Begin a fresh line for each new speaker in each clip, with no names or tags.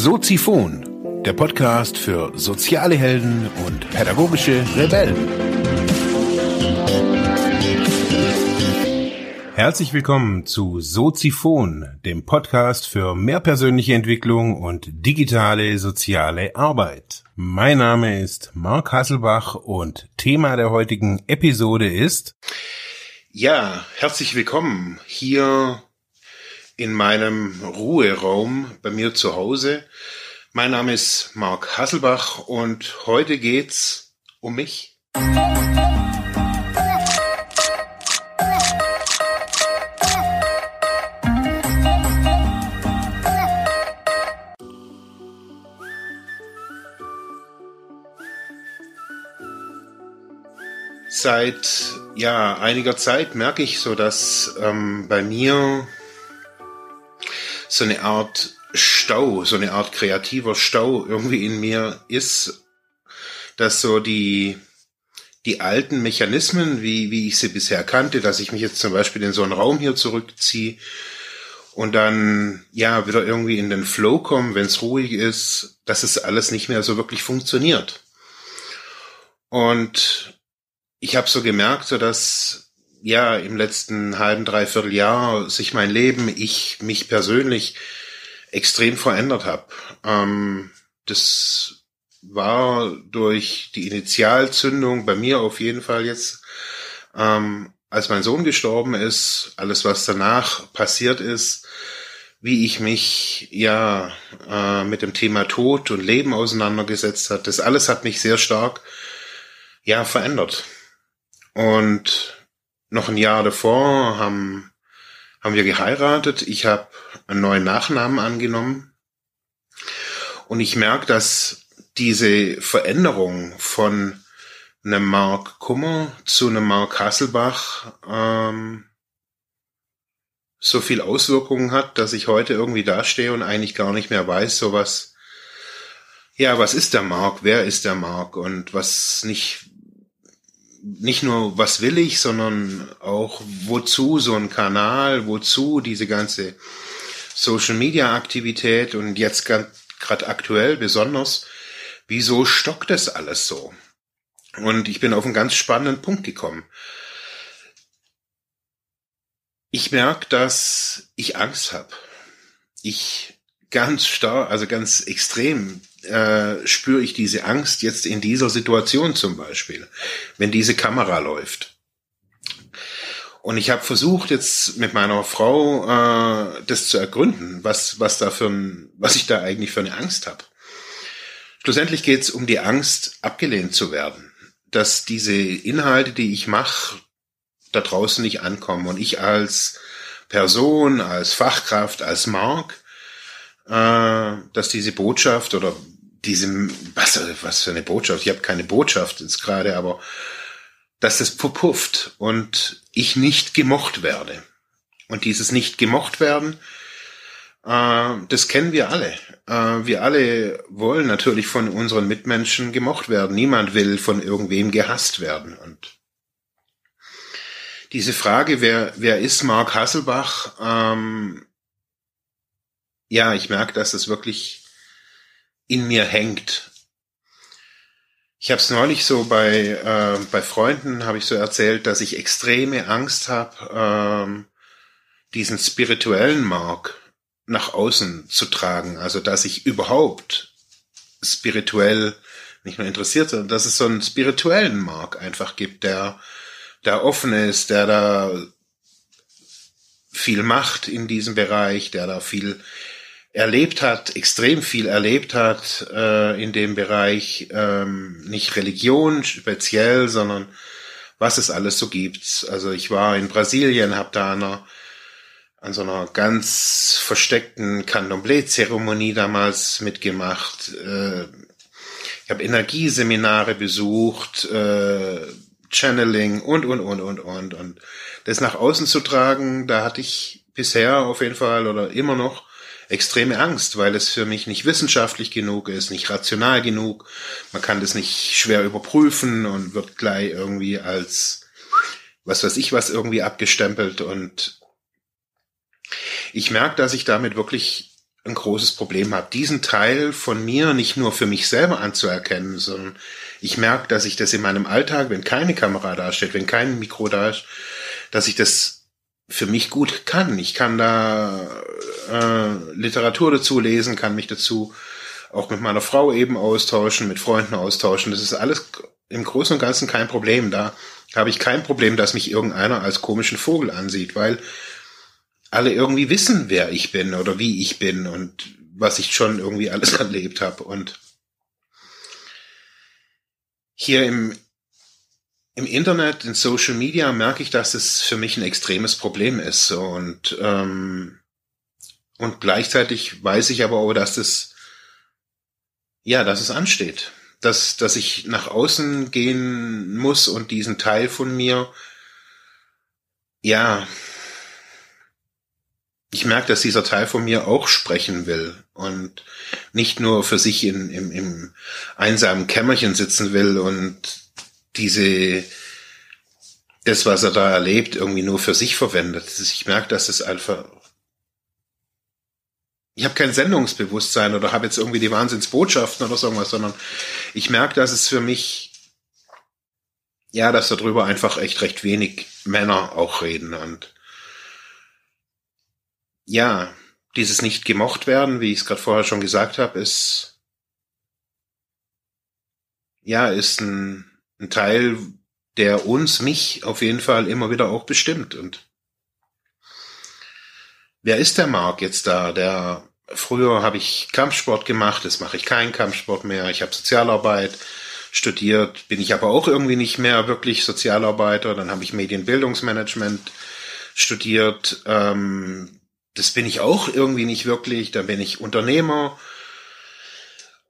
Soziphon, der Podcast für soziale Helden und pädagogische Rebellen. Herzlich willkommen zu Soziphon, dem Podcast für mehr persönliche Entwicklung und digitale soziale Arbeit. Mein Name ist Marc Hasselbach und Thema der heutigen Episode ist
Ja, herzlich willkommen hier in meinem Ruheraum bei mir zu Hause. Mein Name ist Marc Hasselbach und heute geht's um mich. Seit ja einiger Zeit merke ich so, dass ähm, bei mir so eine Art Stau, so eine Art kreativer Stau irgendwie in mir ist, dass so die, die alten Mechanismen, wie, wie ich sie bisher kannte, dass ich mich jetzt zum Beispiel in so einen Raum hier zurückziehe und dann ja wieder irgendwie in den Flow komme, wenn es ruhig ist, dass es alles nicht mehr so wirklich funktioniert. Und ich habe so gemerkt, so dass ja, im letzten halben, dreiviertel Jahr sich mein Leben, ich, mich persönlich extrem verändert habe. Ähm, das war durch die Initialzündung bei mir auf jeden Fall jetzt, ähm, als mein Sohn gestorben ist, alles was danach passiert ist, wie ich mich ja äh, mit dem Thema Tod und Leben auseinandergesetzt hat, das alles hat mich sehr stark ja verändert. Und noch ein Jahr davor haben, haben wir geheiratet. Ich habe einen neuen Nachnamen angenommen. Und ich merke, dass diese Veränderung von einem Mark Kummer zu einem Mark Hasselbach ähm, so viel Auswirkungen hat, dass ich heute irgendwie dastehe und eigentlich gar nicht mehr weiß, so was, ja, was ist der Mark, wer ist der Mark und was nicht nicht nur, was will ich, sondern auch, wozu so ein Kanal, wozu diese ganze Social Media Aktivität und jetzt gerade aktuell besonders, wieso stockt das alles so? Und ich bin auf einen ganz spannenden Punkt gekommen. Ich merke, dass ich Angst habe. Ich ganz stark, also ganz extrem äh, spüre ich diese Angst jetzt in dieser Situation zum Beispiel, wenn diese Kamera läuft. Und ich habe versucht jetzt mit meiner Frau äh, das zu ergründen, was was da für ein, was ich da eigentlich für eine Angst habe. Schlussendlich geht es um die Angst, abgelehnt zu werden, dass diese Inhalte, die ich mache, da draußen nicht ankommen und ich als Person, als Fachkraft, als Mark äh, dass diese Botschaft oder diese, was, was für eine Botschaft, ich habe keine Botschaft jetzt gerade, aber dass es verpufft und ich nicht gemocht werde. Und dieses nicht gemocht werden, äh, das kennen wir alle. Äh, wir alle wollen natürlich von unseren Mitmenschen gemocht werden. Niemand will von irgendwem gehasst werden. Und diese Frage, wer, wer ist Mark Hasselbach, ähm, ja, ich merke, dass es wirklich in mir hängt. Ich habe es neulich so bei äh, bei Freunden habe ich so erzählt, dass ich extreme Angst habe, ähm, diesen spirituellen Mark nach außen zu tragen. Also dass ich überhaupt spirituell nicht nur interessiert, sondern dass es so einen spirituellen Mark einfach gibt, der der offen ist, der da viel macht in diesem Bereich, der da viel erlebt hat, extrem viel erlebt hat äh, in dem Bereich, ähm, nicht Religion speziell, sondern was es alles so gibt. Also ich war in Brasilien, habe da an, einer, an so einer ganz versteckten Candomblé-Zeremonie damals mitgemacht. Äh, ich habe Energieseminare besucht, äh, Channeling und, und, und, und, und. Und das nach außen zu tragen, da hatte ich bisher auf jeden Fall oder immer noch extreme Angst, weil es für mich nicht wissenschaftlich genug ist, nicht rational genug. Man kann das nicht schwer überprüfen und wird gleich irgendwie als was weiß ich was irgendwie abgestempelt und ich merke, dass ich damit wirklich ein großes Problem habe, diesen Teil von mir nicht nur für mich selber anzuerkennen, sondern ich merke, dass ich das in meinem Alltag, wenn keine Kamera da steht, wenn kein Mikro da ist, dass ich das für mich gut kann. Ich kann da äh, Literatur dazu lesen, kann mich dazu auch mit meiner Frau eben austauschen, mit Freunden austauschen. Das ist alles im Großen und Ganzen kein Problem. Da habe ich kein Problem, dass mich irgendeiner als komischen Vogel ansieht, weil alle irgendwie wissen, wer ich bin oder wie ich bin und was ich schon irgendwie alles erlebt habe. Und hier im, im Internet, in Social Media merke ich, dass es für mich ein extremes Problem ist. Und, ähm, und gleichzeitig weiß ich aber auch, dass es, ja, dass es ansteht. Dass, dass ich nach außen gehen muss und diesen Teil von mir, ja, ich merke, dass dieser Teil von mir auch sprechen will und nicht nur für sich in, im, im einsamen Kämmerchen sitzen will und diese, das, was er da erlebt, irgendwie nur für sich verwendet. Ich merke, dass es einfach, ich habe kein Sendungsbewusstsein oder habe jetzt irgendwie die Wahnsinnsbotschaften oder so irgendwas, sondern ich merke, dass es für mich, ja, dass darüber einfach echt recht wenig Männer auch reden und ja, dieses nicht gemocht werden, wie ich es gerade vorher schon gesagt habe, ist ja ist ein, ein Teil, der uns, mich auf jeden Fall immer wieder auch bestimmt. Und wer ist der Marc jetzt da? Der früher habe ich Kampfsport gemacht, jetzt mache ich keinen Kampfsport mehr. Ich habe Sozialarbeit studiert, bin ich aber auch irgendwie nicht mehr wirklich Sozialarbeiter. Dann habe ich Medienbildungsmanagement studiert, ähm, das bin ich auch irgendwie nicht wirklich. Dann bin ich Unternehmer,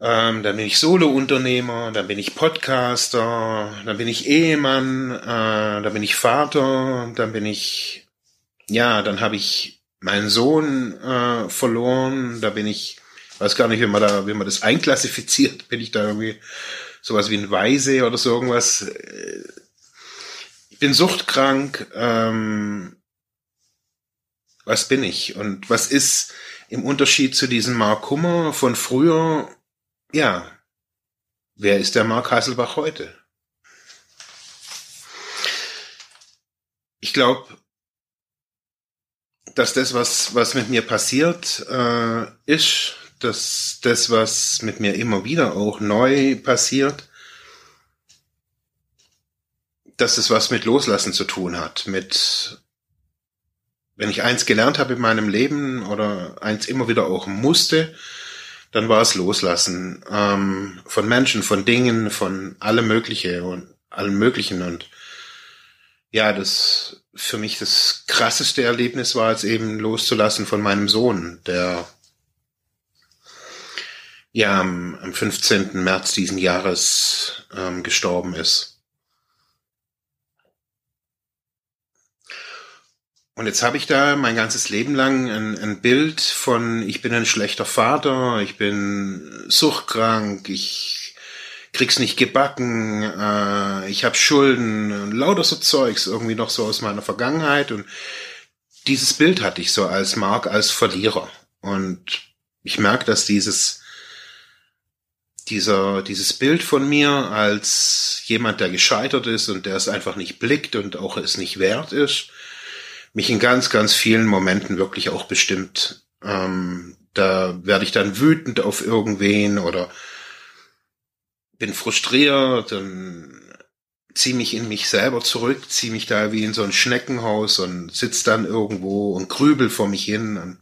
ähm, dann bin ich Solo-Unternehmer, dann bin ich Podcaster, dann bin ich Ehemann, äh, dann bin ich Vater, dann bin ich, ja, dann habe ich meinen Sohn äh, verloren, da bin ich, weiß gar nicht, wie man da, wie man das einklassifiziert, bin ich da irgendwie sowas wie ein Weise oder so irgendwas. Ich bin suchtkrank, ähm, was bin ich und was ist im Unterschied zu diesem Mark Hummer von früher, ja, wer ist der Mark Hasselbach heute? Ich glaube, dass das, was, was mit mir passiert, äh, ist, dass das, was mit mir immer wieder auch neu passiert, dass es was mit Loslassen zu tun hat, mit wenn ich eins gelernt habe in meinem Leben oder eins immer wieder auch musste, dann war es Loslassen ähm, von Menschen, von Dingen, von allem Mögliche und allem Möglichen. Und ja, das für mich das krasseste Erlebnis war es eben loszulassen von meinem Sohn, der ja am, am 15. März diesen Jahres ähm, gestorben ist. Und jetzt habe ich da mein ganzes Leben lang ein, ein, Bild von, ich bin ein schlechter Vater, ich bin suchtkrank, ich krieg's nicht gebacken, äh, ich habe Schulden, lauter so Zeugs irgendwie noch so aus meiner Vergangenheit. Und dieses Bild hatte ich so als Mark, als Verlierer. Und ich merke, dass dieses, dieser, dieses Bild von mir als jemand, der gescheitert ist und der es einfach nicht blickt und auch es nicht wert ist, mich in ganz, ganz vielen Momenten wirklich auch bestimmt. Ähm, da werde ich dann wütend auf irgendwen oder bin frustriert, dann ziehe mich in mich selber zurück, ziehe mich da wie in so ein Schneckenhaus und sitz dann irgendwo und grübel vor mich hin und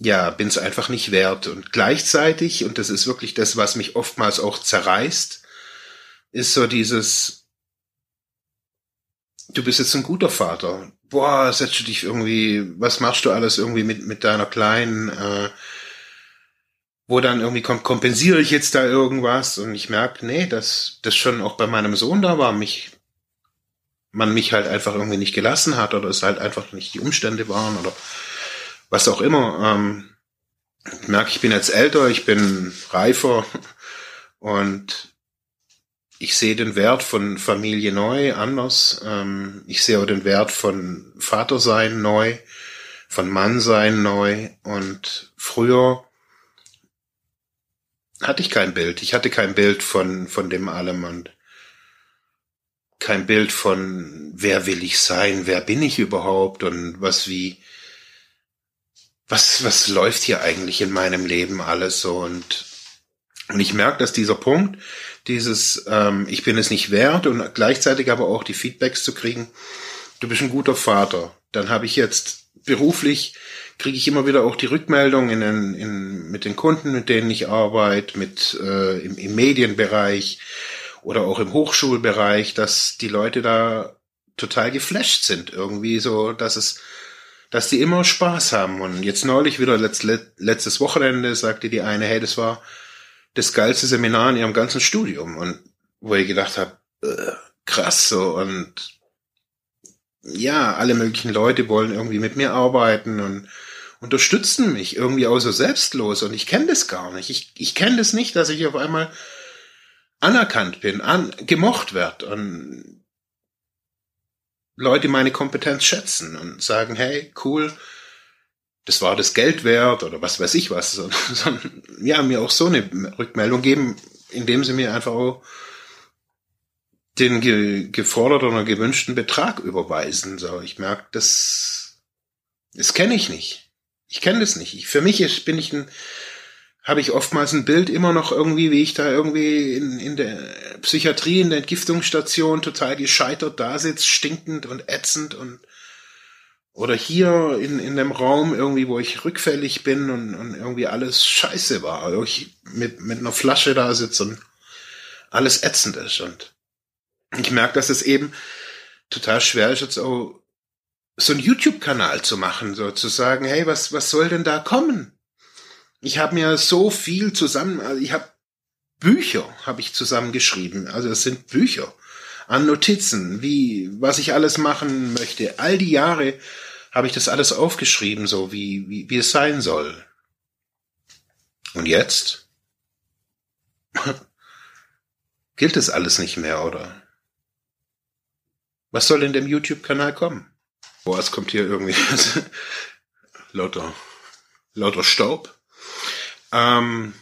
ja, bin es einfach nicht wert. Und gleichzeitig, und das ist wirklich das, was mich oftmals auch zerreißt, ist so dieses, du bist jetzt ein guter Vater. Boah, setzt du dich irgendwie, was machst du alles irgendwie mit, mit deiner Kleinen, äh, wo dann irgendwie kommt, kompensiere ich jetzt da irgendwas und ich merke, nee, dass das schon auch bei meinem Sohn da war, mich, man mich halt einfach irgendwie nicht gelassen hat oder es halt einfach nicht die Umstände waren oder was auch immer. Ähm, ich merke, ich bin jetzt älter, ich bin reifer und ich sehe den Wert von Familie neu anders. Ähm, ich sehe auch den Wert von Vatersein neu. von Mannsein neu. Und früher hatte ich kein Bild. Ich hatte kein Bild von, von dem allem und kein Bild von, wer will ich sein, wer bin ich überhaupt und was wie, was, was läuft hier eigentlich in meinem Leben alles so und, und ich merke, dass dieser Punkt, dieses, ähm, ich bin es nicht wert und gleichzeitig aber auch die Feedbacks zu kriegen, du bist ein guter Vater. Dann habe ich jetzt beruflich kriege ich immer wieder auch die Rückmeldung in, in, in, mit den Kunden, mit denen ich arbeite, mit äh, im, im Medienbereich oder auch im Hochschulbereich, dass die Leute da total geflasht sind irgendwie so, dass es, dass die immer Spaß haben. Und jetzt neulich wieder letzt, letztes Wochenende sagte die eine, hey, das war das geilste Seminar in ihrem ganzen Studium. Und wo ich gedacht habe, äh, krass so und ja, alle möglichen Leute wollen irgendwie mit mir arbeiten und unterstützen mich irgendwie auch so selbstlos und ich kenne das gar nicht. Ich, ich kenne das nicht, dass ich auf einmal anerkannt bin, an, gemocht wird und Leute meine Kompetenz schätzen und sagen, hey, cool, das war das Geld wert oder was weiß ich was, sondern ja, mir auch so eine Rückmeldung geben, indem sie mir einfach auch den ge geforderten oder gewünschten Betrag überweisen. So, ich merke, das, das kenne ich nicht. Ich kenne das nicht. Ich, für mich ist, bin ich ein, habe ich oftmals ein Bild immer noch irgendwie, wie ich da irgendwie in, in der Psychiatrie, in der Entgiftungsstation total gescheitert da sitze, stinkend und ätzend und oder hier in, in dem Raum irgendwie, wo ich rückfällig bin und, und irgendwie alles scheiße war. Ich mit, mit einer Flasche da sitze und alles ätzend ist. Und ich merke, dass es eben total schwer ist, jetzt auch so einen YouTube-Kanal zu machen, so zu sagen, hey, was, was soll denn da kommen? Ich habe mir so viel zusammen, also ich habe Bücher habe ich zusammengeschrieben, also es sind Bücher an Notizen, wie was ich alles machen möchte. All die Jahre habe ich das alles aufgeschrieben, so wie, wie, wie es sein soll. Und jetzt? Gilt es alles nicht mehr, oder? Was soll in dem YouTube-Kanal kommen? Boah, es kommt hier irgendwie lauter, lauter Staub. Ähm,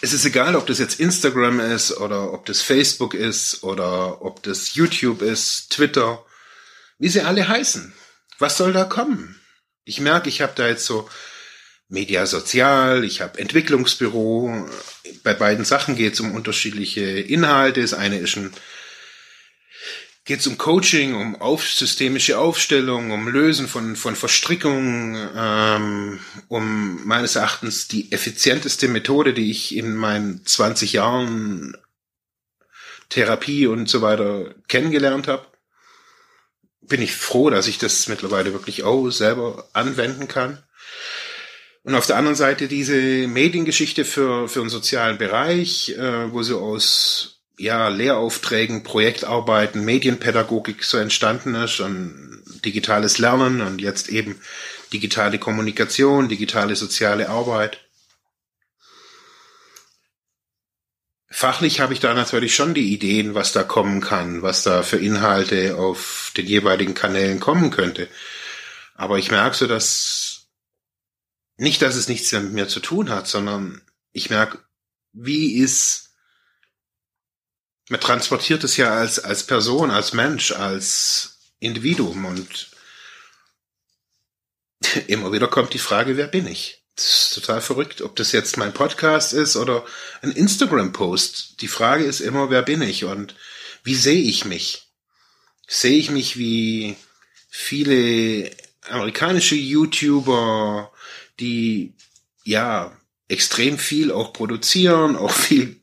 es ist egal, ob das jetzt Instagram ist oder ob das Facebook ist oder ob das YouTube ist, Twitter, wie sie alle heißen. Was soll da kommen? Ich merke, ich habe da jetzt so Media Sozial, ich habe Entwicklungsbüro. Bei beiden Sachen geht es um unterschiedliche Inhalte. Das eine ist ein geht es um Coaching, um auf, systemische Aufstellung, um Lösen von, von Verstrickungen, ähm, um meines Erachtens die effizienteste Methode, die ich in meinen 20 Jahren Therapie und so weiter kennengelernt habe. Bin ich froh, dass ich das mittlerweile wirklich auch selber anwenden kann. Und auf der anderen Seite diese Mediengeschichte für, für einen sozialen Bereich, äh, wo sie aus ja, Lehraufträgen, Projektarbeiten, Medienpädagogik so entstanden ist und digitales Lernen und jetzt eben digitale Kommunikation, digitale soziale Arbeit. Fachlich habe ich da natürlich schon die Ideen, was da kommen kann, was da für Inhalte auf den jeweiligen Kanälen kommen könnte. Aber ich merke so, dass nicht, dass es nichts mit mir zu tun hat, sondern ich merke, wie ist man transportiert es ja als, als Person, als Mensch, als Individuum und immer wieder kommt die Frage, wer bin ich? Das ist total verrückt, ob das jetzt mein Podcast ist oder ein Instagram-Post. Die Frage ist immer, wer bin ich und wie sehe ich mich? Sehe ich mich wie viele amerikanische YouTuber, die ja extrem viel auch produzieren, auch viel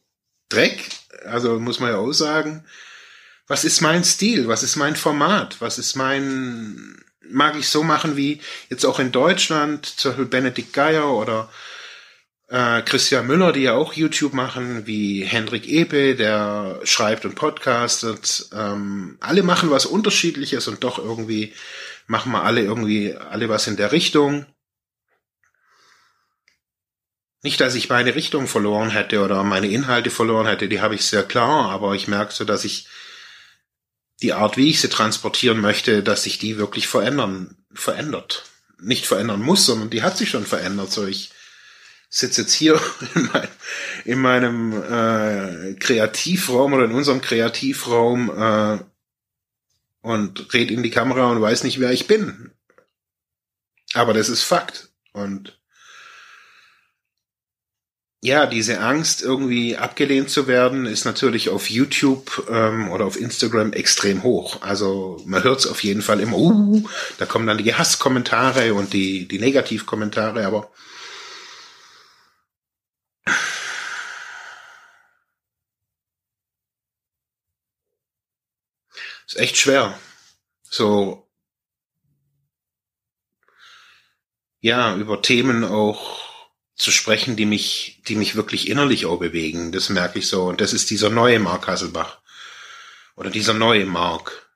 Dreck also muss man ja auch sagen, was ist mein Stil, was ist mein Format, was ist mein, mag ich so machen wie jetzt auch in Deutschland, zum Beispiel Benedikt Geier oder äh, Christian Müller, die ja auch YouTube machen, wie Hendrik Epe, der schreibt und podcastet. Ähm, alle machen was Unterschiedliches und doch irgendwie machen wir alle irgendwie alle was in der Richtung. Nicht, dass ich meine Richtung verloren hätte oder meine Inhalte verloren hätte, die habe ich sehr klar, aber ich merke so, dass ich die Art, wie ich sie transportieren möchte, dass sich die wirklich verändern, verändert. Nicht verändern muss, sondern die hat sich schon verändert. So ich sitze jetzt hier in, mein, in meinem äh, Kreativraum oder in unserem Kreativraum äh, und red in die Kamera und weiß nicht, wer ich bin. Aber das ist Fakt. Und ja, diese Angst, irgendwie abgelehnt zu werden, ist natürlich auf YouTube ähm, oder auf Instagram extrem hoch. Also man hört es auf jeden Fall immer, uh, da kommen dann die Hasskommentare und die, die Negativkommentare, aber ist echt schwer. So, ja, über Themen auch zu sprechen, die mich, die mich wirklich innerlich auch bewegen. Das merke ich so. Und das ist dieser neue Mark Hasselbach. Oder dieser neue Mark.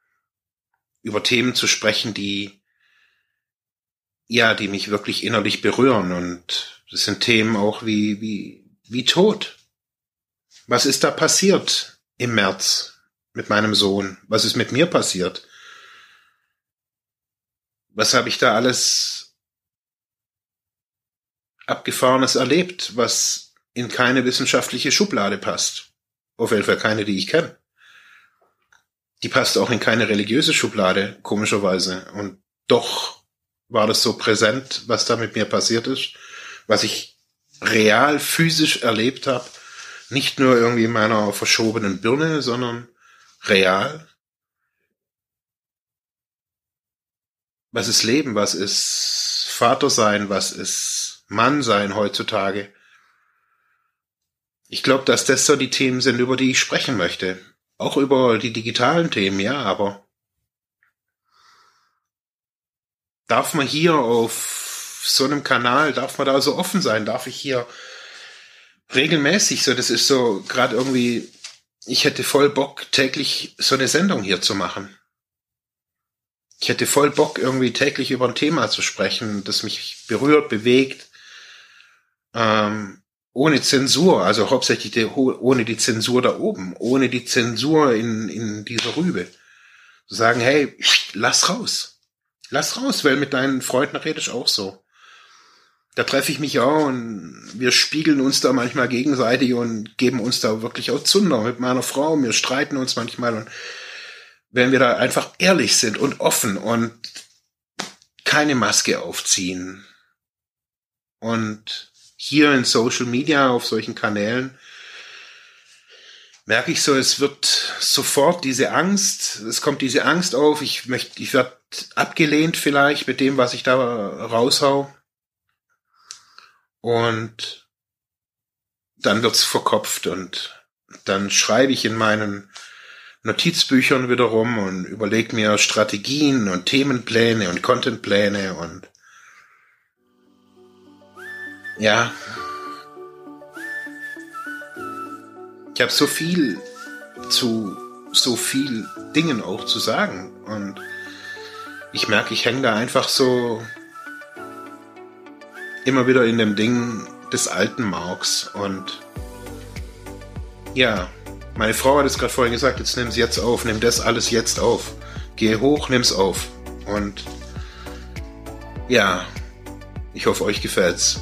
Über Themen zu sprechen, die, ja, die mich wirklich innerlich berühren. Und das sind Themen auch wie, wie, wie Tod. Was ist da passiert im März mit meinem Sohn? Was ist mit mir passiert? Was habe ich da alles Abgefahrenes erlebt, was in keine wissenschaftliche Schublade passt. Auf jeden Fall keine, die ich kenne. Die passt auch in keine religiöse Schublade, komischerweise. Und doch war das so präsent, was da mit mir passiert ist, was ich real physisch erlebt habe. Nicht nur irgendwie in meiner verschobenen Birne, sondern real. Was ist Leben? Was ist Vater sein? Was ist Mann sein heutzutage. Ich glaube, dass das so die Themen sind, über die ich sprechen möchte. Auch über die digitalen Themen, ja, aber darf man hier auf so einem Kanal, darf man da so offen sein? Darf ich hier regelmäßig so, das ist so gerade irgendwie, ich hätte voll Bock, täglich so eine Sendung hier zu machen. Ich hätte voll Bock, irgendwie täglich über ein Thema zu sprechen, das mich berührt, bewegt, ähm, ohne Zensur, also hauptsächlich die, ohne die Zensur da oben, ohne die Zensur in, in dieser Rübe. Sagen, hey, lass raus. Lass raus, weil mit deinen Freunden rede ich auch so. Da treffe ich mich auch und wir spiegeln uns da manchmal gegenseitig und geben uns da wirklich auch Zunder mit meiner Frau. Wir streiten uns manchmal und wenn wir da einfach ehrlich sind und offen und keine Maske aufziehen und hier in Social Media, auf solchen Kanälen, merke ich so, es wird sofort diese Angst, es kommt diese Angst auf, ich möchte, ich werde abgelehnt vielleicht mit dem, was ich da raushau. Und dann wird's verkopft und dann schreibe ich in meinen Notizbüchern wiederum und überlege mir Strategien und Themenpläne und Contentpläne und ja. Ich habe so viel zu so viel Dingen auch zu sagen und ich merke, ich hänge da einfach so immer wieder in dem Ding des alten Marks und ja, meine Frau hat es gerade vorhin gesagt, jetzt nimm es jetzt auf, nimm das alles jetzt auf. Geh hoch, nimm's auf. Und ja, ich hoffe, euch gefällt's.